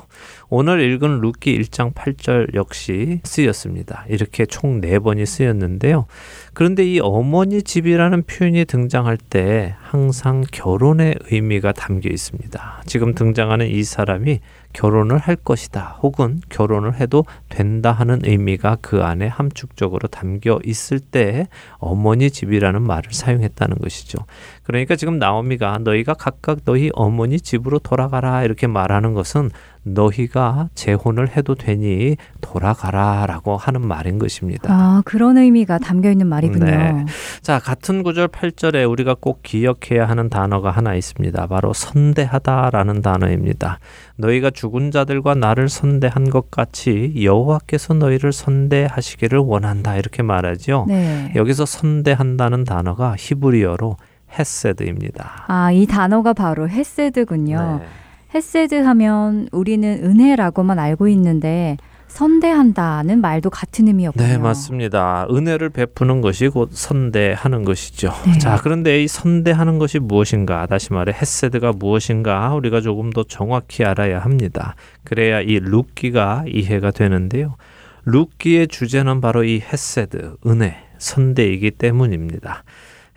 오늘 읽은 룻기 1장 8절 역시 쓰였습니다. 이렇게 총 4번이 쓰였는데요. 그런데 이 어머니 집이라는 표현이 등장할 때 항상 결혼의 의미가 담겨 있습니다. 지금 등장하는 이 사람이 결혼을 할 것이다 혹은 결혼을 해도 된다 하는 의미가 그 안에 함축적으로 담겨 있을 때 어머니 집이라는 말을 사용했다는 것이죠. 그러니까 지금 나오미가 너희가 각각 너희 어머니 집으로 돌아가라 이렇게 말하는 것은 너희가 재혼을 해도 되니 돌아가라라고 하는 말인 것입니다. 아, 그런 의미가 담겨 있는 말이군요. 네. 자, 같은 구절 8절에 우리가 꼭 기억해야 하는 단어가 하나 있습니다. 바로 선대하다라는 단어입니다. 너희가 죽은 자들과 나를 선대한 것 같이 여호와께서 너희를 선대하시기를 원한다 이렇게 말하죠. 네. 여기서 선대한다는 단어가 히브리어로 헤세드입니다. 아, 이 단어가 바로 헤세드군요. 네. 헤세드 하면 우리는 은혜라고만 알고 있는데 선대한다는 말도 같은 의미였군요. 네, 맞습니다. 은혜를 베푸는 것이 곧 선대하는 것이죠. 네. 자, 그런데 이 선대하는 것이 무엇인가? 다시 말해 헤세드가 무엇인가? 우리가 조금 더 정확히 알아야 합니다. 그래야 이 룻기가 이해가 되는데요. 룻기의 주제는 바로 이 헤세드, 은혜, 선대이기 때문입니다.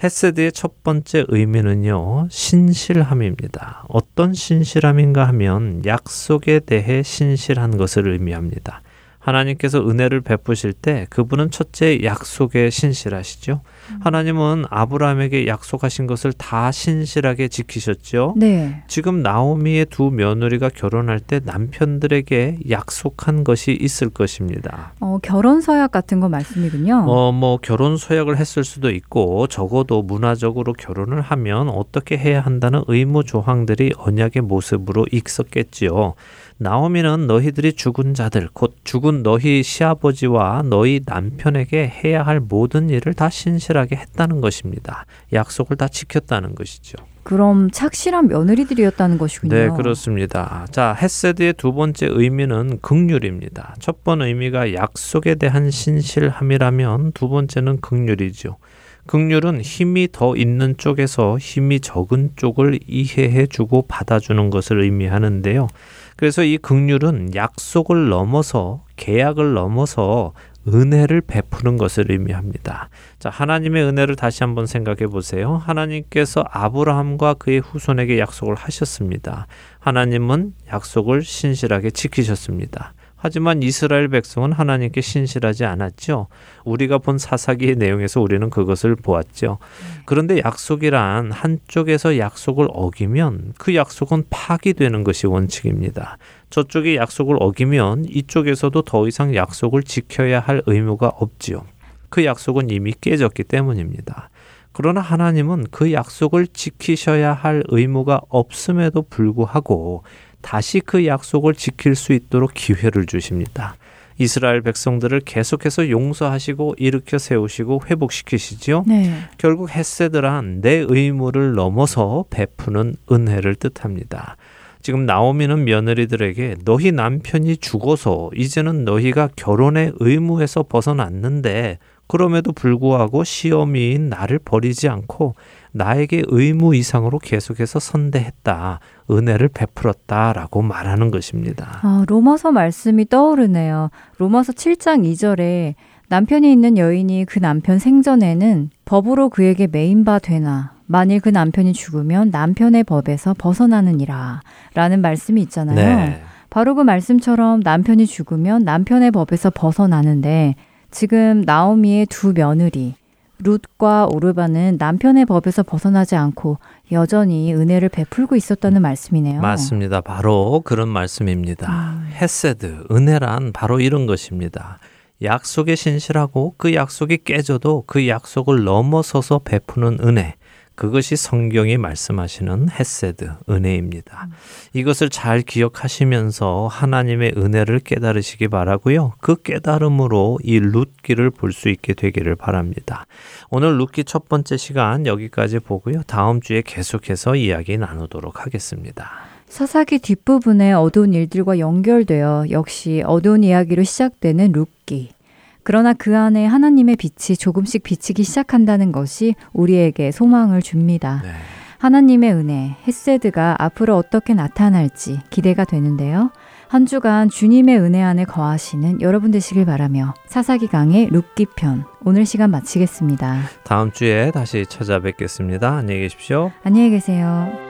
헤세드의 첫 번째 의미는요, 신실함입니다. 어떤 신실함인가 하면 약속에 대해 신실한 것을 의미합니다. 하나님께서 은혜를 베푸실 때 그분은 첫째 약속에 신실하시죠. 음. 하나님은 아브라함에게 약속하신 것을 다 신실하게 지키셨죠. 네. 지금 나오미의 두 며느리가 결혼할 때 남편들에게 약속한 것이 있을 것입니다. 어, 결혼 서약 같은 거 말씀이군요. 어, 뭐 결혼 서약을 했을 수도 있고 적어도 문화적으로 결혼을 하면 어떻게 해야 한다는 의무 조항들이 언약의 모습으로 있었겠지요. 나오미는 너희들이 죽은 자들 곧 죽은 너희 시아버지와 너희 남편에게 해야 할 모든 일을 다 신실하게 했다는 것입니다. 약속을 다 지켰다는 것이죠. 그럼 착실한 며느리들이었다는 것이군요. 네, 그렇습니다. 자, 헤세드의 두 번째 의미는 극률입니다. 첫 번 의미가 약속에 대한 신실함이라면 두 번째는 극률이죠. 극률은 힘이 더 있는 쪽에서 힘이 적은 쪽을 이해해 주고 받아주는 것을 의미하는데요. 그래서 이 극률은 약속을 넘어서 계약을 넘어서 은혜를 베푸는 것을 의미합니다. 자, 하나님의 은혜를 다시 한번 생각해 보세요. 하나님께서 아브라함과 그의 후손에게 약속을 하셨습니다. 하나님은 약속을 신실하게 지키셨습니다. 하지만 이스라엘 백성은 하나님께 신실하지 않았죠. 우리가 본 사사기의 내용에서 우리는 그것을 보았죠. 그런데 약속이란 한쪽에서 약속을 어기면 그 약속은 파기되는 것이 원칙입니다. 저쪽이 약속을 어기면 이쪽에서도 더 이상 약속을 지켜야 할 의무가 없지요. 그 약속은 이미 깨졌기 때문입니다. 그러나 하나님은 그 약속을 지키셔야 할 의무가 없음에도 불구하고 다시 그 약속을 지킬 수 있도록 기회를 주십니다. 이스라엘 백성들을 계속해서 용서하시고 일으켜 세우시고 회복시키시지요. 네. 결국 헤세드란 내 의무를 넘어서 베푸는 은혜를 뜻합니다. 지금 나오미는 며느리들에게 너희 남편이 죽어서 이제는 너희가 결혼의 의무에서 벗어났는데 그럼에도 불구하고 시어미인 나를 버리지 않고 나에게 의무 이상으로 계속해서 선대했다. 은혜를 베풀었다라고 말하는 것입니다. 아, 로마서 말씀이 떠오르네요. 로마서 7장 2절에 남편이 있는 여인이 그 남편 생전에는 법으로 그에게 메인바 되나 만일 그 남편이 죽으면 남편의 법에서 벗어나느니라 라는 말씀이 있잖아요. 네. 바로 그 말씀처럼 남편이 죽으면 남편의 법에서 벗어나는데 지금 나오미의 두 며느리 룻과 오르바는 남편의 법에서 벗어나지 않고 여전히 은혜를 베풀고 있었다는 말씀이네요. 맞습니다. 바로 그런 말씀입니다. 음. 헤세드, 은혜란 바로 이런 것입니다. 약속에 신실하고 그 약속이 깨져도 그 약속을 넘어서서 베푸는 은혜. 그것이 성경이 말씀하시는 헤세드, 은혜입니다. 음. 이것을 잘 기억하시면서 하나님의 은혜를 깨달으시기 바라고요. 그 깨달음으로 이 룻기를 볼 수 있게 되기를 바랍니다. 오늘 룻기 첫 번째 시간 여기까지 보고요. 다음 주에 계속해서 이야기 나누도록 하겠습니다. 사사기 뒷부분에 어두운 일들과 연결되어 역시 어두운 이야기로 시작되는 룻기. 그러나 그 안에 하나님의 빛이 조금씩 비치기 시작한다는 것이 우리에게 소망을 줍니다. 네. 하나님의 은혜, 헤세드가 앞으로 어떻게 나타날지 기대가 되는데요. 한 주간 주님의 은혜 안에 거하시는 여러분 되시길 바라며 사사기 강의 룻기 편 오늘 시간 마치겠습니다. 다음 주에 다시 찾아뵙겠습니다. 안녕히 계십시오. 안녕히 계세요.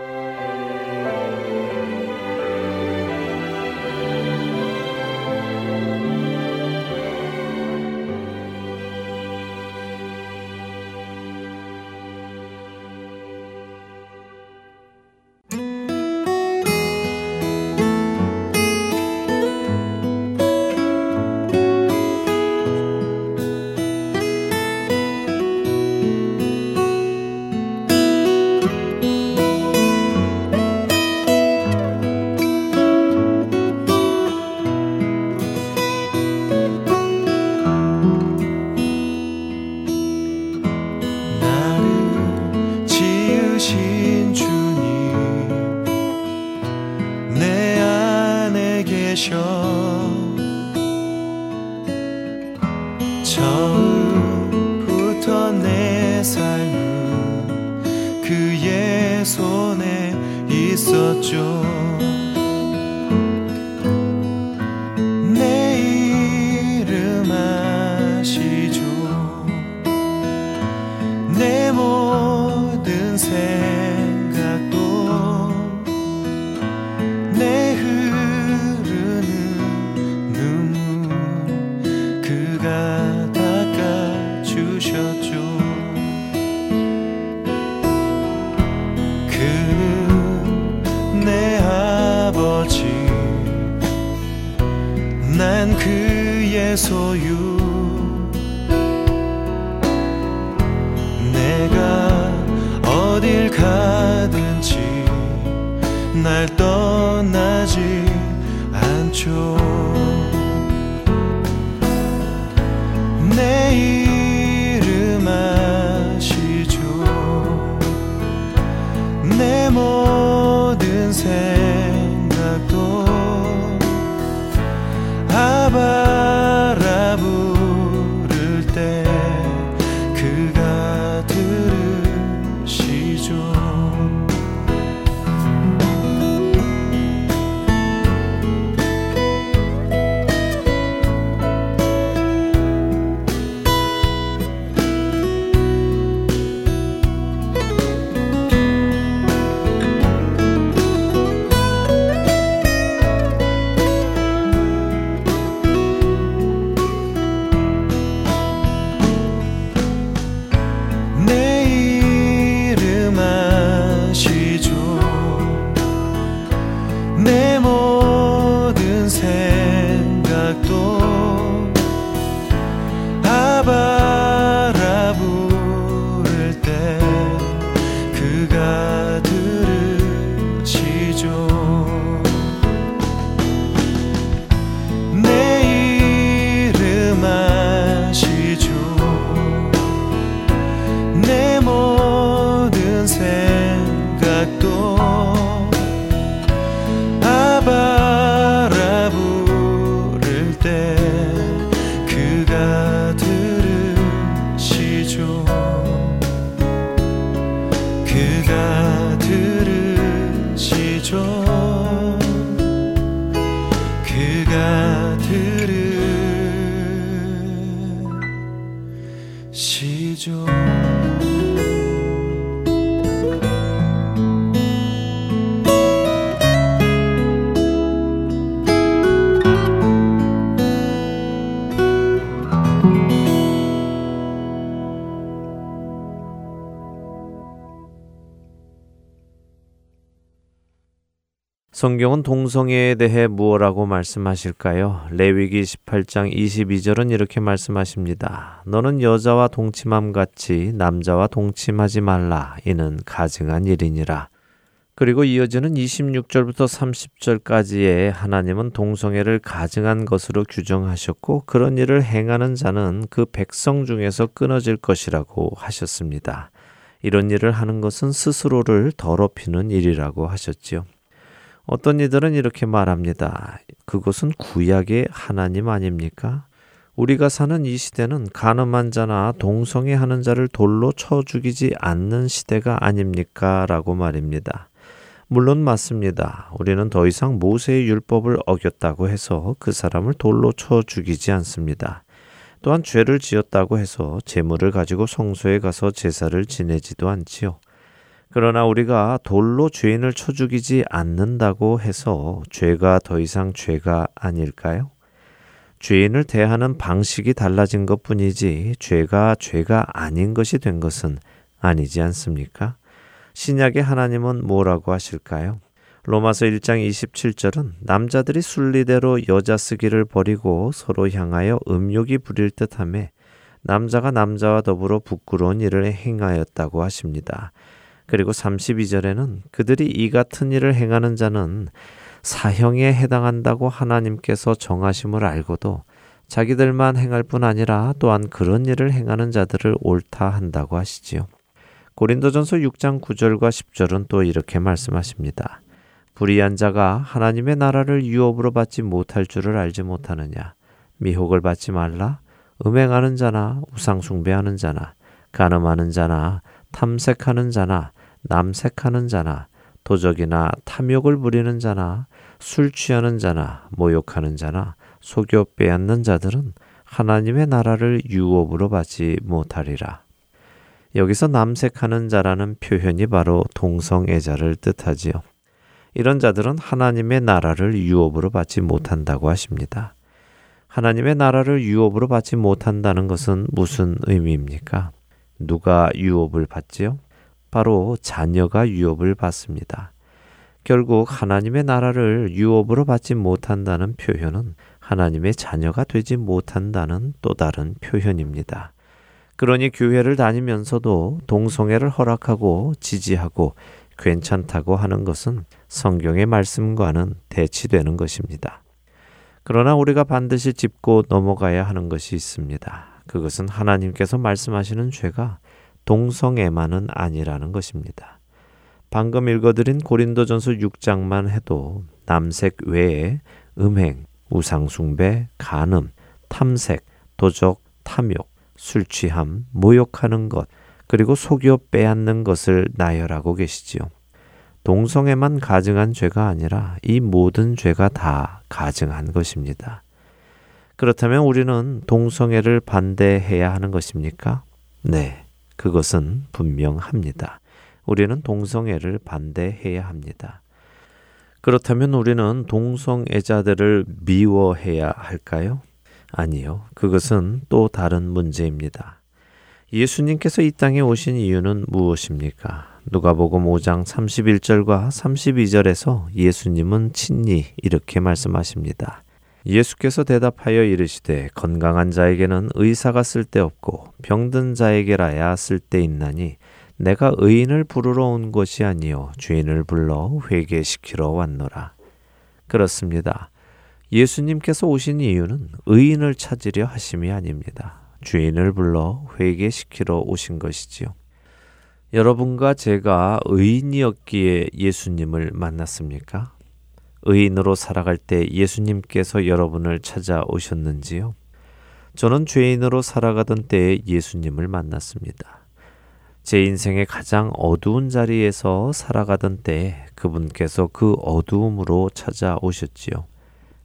성경은 동성애에 대해 무엇라고 말씀하실까요? 레위기 18장 22절은 이렇게 말씀하십니다. 너는 여자와 동침함 같이 남자와 동침하지 말라. 이는 가증한 일이니라. 그리고 이어지는 26절부터 30절까지의 하나님은 동성애를 가증한 것으로 규정하셨고 그런 일을 행하는 자는 그 백성 중에서 끊어질 것이라고 하셨습니다. 이런 일을 하는 것은 스스로를 더럽히는 일이라고 하셨지요. 어떤 이들은 이렇게 말합니다. 그것은 구약의 하나님 아닙니까? 우리가 사는 이 시대는 가늠한 자나 동성애 하는 자를 돌로 쳐 죽이지 않는 시대가 아닙니까? 라고 말입니다. 물론 맞습니다. 우리는 더 이상 모세의 율법을 어겼다고 해서 그 사람을 돌로 쳐 죽이지 않습니다. 또한 죄를 지었다고 해서 재물을 가지고 성소에 가서 제사를 지내지도 않지요. 그러나 우리가 돌로 죄인을 쳐 죽이지 않는다고 해서 죄가 더 이상 죄가 아닐까요? 죄인을 대하는 방식이 달라진 것 뿐이지 죄가 죄가 아닌 것이 된 것은 아니지 않습니까? 신약의 하나님은 뭐라고 하실까요? 로마서 1장 27절은 남자들이 순리대로 여자 쓰기를 버리고 서로 향하여 음욕이 부릴 듯함에 남자가 남자와 더불어 부끄러운 일을 행하였다고 하십니다. 그리고 32절에는 그들이 이 같은 일을 행하는 자는 사형에 해당한다고 하나님께서 정하심을 알고도 자기들만 행할 뿐 아니라 또한 그런 일을 행하는 자들을 옳다 한다고 하시지요. 고린도전서 6장 9절과 10절은 또 이렇게 말씀하십니다. 불의한 자가 하나님의 나라를 유업으로 받지 못할 줄을 알지 못하느냐 미혹을 받지 말라 음행하는 자나 우상 숭배하는 자나 간음하는 자나 탐색하는 자나 남색하는 자나 도적이나 탐욕을 부리는 자나 술 취하는 자나 모욕하는 자나 속여 빼앗는 자들은 하나님의 나라를 유업으로 받지 못하리라. 여기서 남색하는 자라는 표현이 바로 동성애자를 뜻하지요. 이런 자들은 하나님의 나라를 유업으로 받지 못한다고 하십니다. 하나님의 나라를 유업으로 받지 못한다는 것은 무슨 의미입니까? 누가 유업을 받지요? 바로 자녀가 유업을 받습니다. 결국 하나님의 나라를 유업으로 받지 못한다는 표현은 하나님의 자녀가 되지 못한다는 또 다른 표현입니다. 그러니 교회를 다니면서도 동성애를 허락하고 지지하고 괜찮다고 하는 것은 성경의 말씀과는 대치되는 것입니다. 그러나 우리가 반드시 짚고 넘어가야 하는 것이 있습니다. 그것은 하나님께서 말씀하시는 죄가 동성애만은 아니라는 것입니다. 방금 읽어드린 고린도전서 6장만 해도 남색 외에 음행, 우상숭배, 간음, 탐색, 도적, 탐욕, 술 취함, 모욕하는 것, 그리고 속여 빼앗는 것을 나열하고 계시지요. 동성애만 가증한 죄가 아니라 이 모든 죄가 다 가증한 것입니다. 그렇다면 우리는 동성애를 반대해야 하는 것입니까? 네, 그것은 분명합니다. 우리는 동성애를 반대해야 합니다. 그렇다면 우리는 동성애자들을 미워해야 할까요? 아니요. 그것은 또 다른 문제입니다. 예수님께서 이 땅에 오신 이유는 무엇입니까? 누가복음 5장 31절과 32절에서 예수님은 친히 이렇게 말씀하십니다. 예수께서 대답하여 이르시되 건강한 자에게는 의사가 쓸데없고 병든 자에게라야 쓸데있나니 내가 의인을 부르러 온 것이 아니요 죄인을 불러 회개시키러 왔노라. 그렇습니다. 예수님께서 오신 이유는 의인을 찾으려 하심이 아닙니다. 죄인을 불러 회개시키러 오신 것이지요. 여러분과 제가 의인이었기에 예수님을 만났습니까? 의인으로 살아갈 때 예수님께서 여러분을 찾아오셨는지요? 저는 죄인으로 살아가던 때에 예수님을 만났습니다. 제 인생의 가장 어두운 자리에서 살아가던 때에 그분께서 그 어두움으로 찾아오셨지요.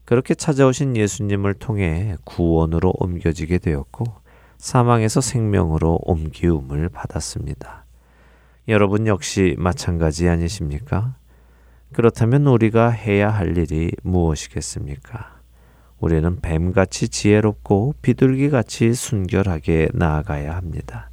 그렇게 찾아오신 예수님을 통해 구원으로 옮겨지게 되었고 사망에서 생명으로 옮기움을 받았습니다. 여러분 역시 마찬가지 아니십니까? 그렇다면 우리가 해야 할 일이 무엇이겠습니까? 우리는 뱀같이 지혜롭고 비둘기같이 순결하게 나아가야 합니다.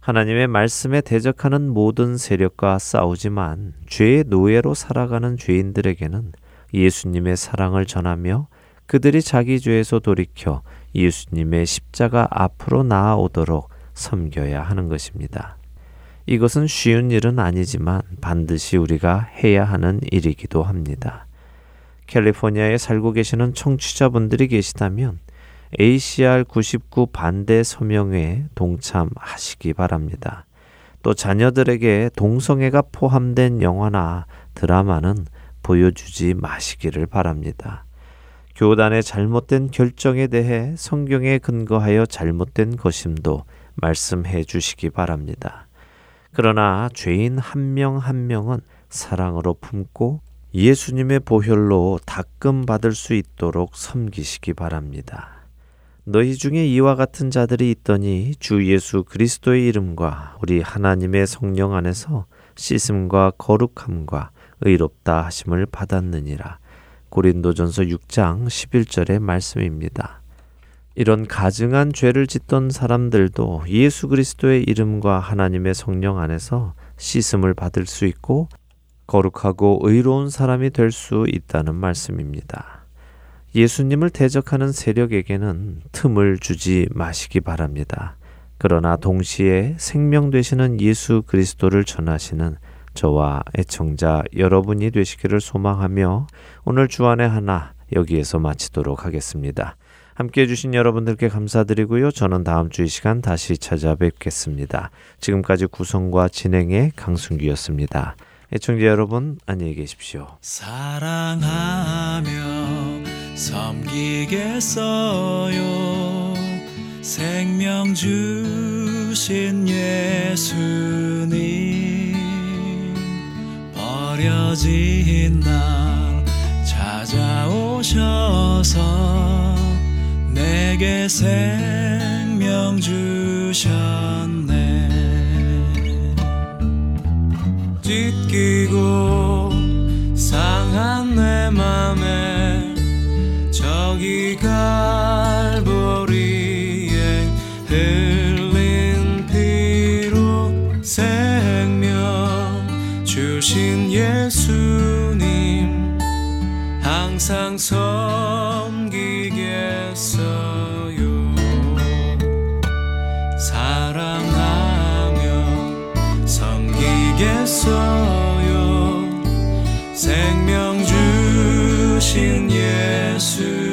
하나님의 말씀에 대적하는 모든 세력과 싸우지만 죄의 노예로 살아가는 죄인들에게는 예수님의 사랑을 전하며 그들이 자기 죄에서 돌이켜 예수님의 십자가 앞으로 나아오도록 섬겨야 하는 것입니다. 이것은 쉬운 일은 아니지만 반드시 우리가 해야 하는 일이기도 합니다. 캘리포니아에 살고 계시는 청취자분들이 계시다면 ACR 99 반대 서명회에 동참하시기 바랍니다. 또 자녀들에게 동성애가 포함된 영화나 드라마는 보여주지 마시기를 바랍니다. 교단의 잘못된 결정에 대해 성경에 근거하여 잘못된 것임도 말씀해 주시기 바랍니다. 그러나 죄인 한 명한 한 명은 사랑으로 품고 예수님의 보혈로 닦음 받을 수 있도록 섬기시기 바랍니다. 너희 중에 이와 같은 자들이 있더니 주 예수 그리스도의 이름과 우리 하나님의 성령 안에서 씻음과 거룩함과 의롭다 하심을 받았느니라. 고린도전서 6장 11절의 말씀입니다. 이런 가증한 죄를 짓던 사람들도 예수 그리스도의 이름과 하나님의 성령 안에서 씻음을 받을 수 있고 거룩하고 의로운 사람이 될 수 있다는 말씀입니다. 예수님을 대적하는 세력에게는 틈을 주지 마시기 바랍니다. 그러나 동시에 생명 되시는 예수 그리스도를 전하시는 저와 애청자 여러분이 되시기를 소망하며 오늘 주안의 하나 여기에서 마치도록 하겠습니다. 함께 해주신 여러분들께 감사드리고요. 저는 다음 주 이 시간 다시 찾아뵙겠습니다. 지금까지 구성과 진행의 강순기였습니다. 애청자 여러분 안녕히 계십시오. 사랑하며 섬기겠어요. 생명 주신 예수님 버려진 날 찾아오셔서 내게 생명 주셨네. 뒤끼고 상한 내 맘에 저기 갈보리에 흘린 피로 생명 주신 예수님 항상 섬 있어요. 생명 주신 예수.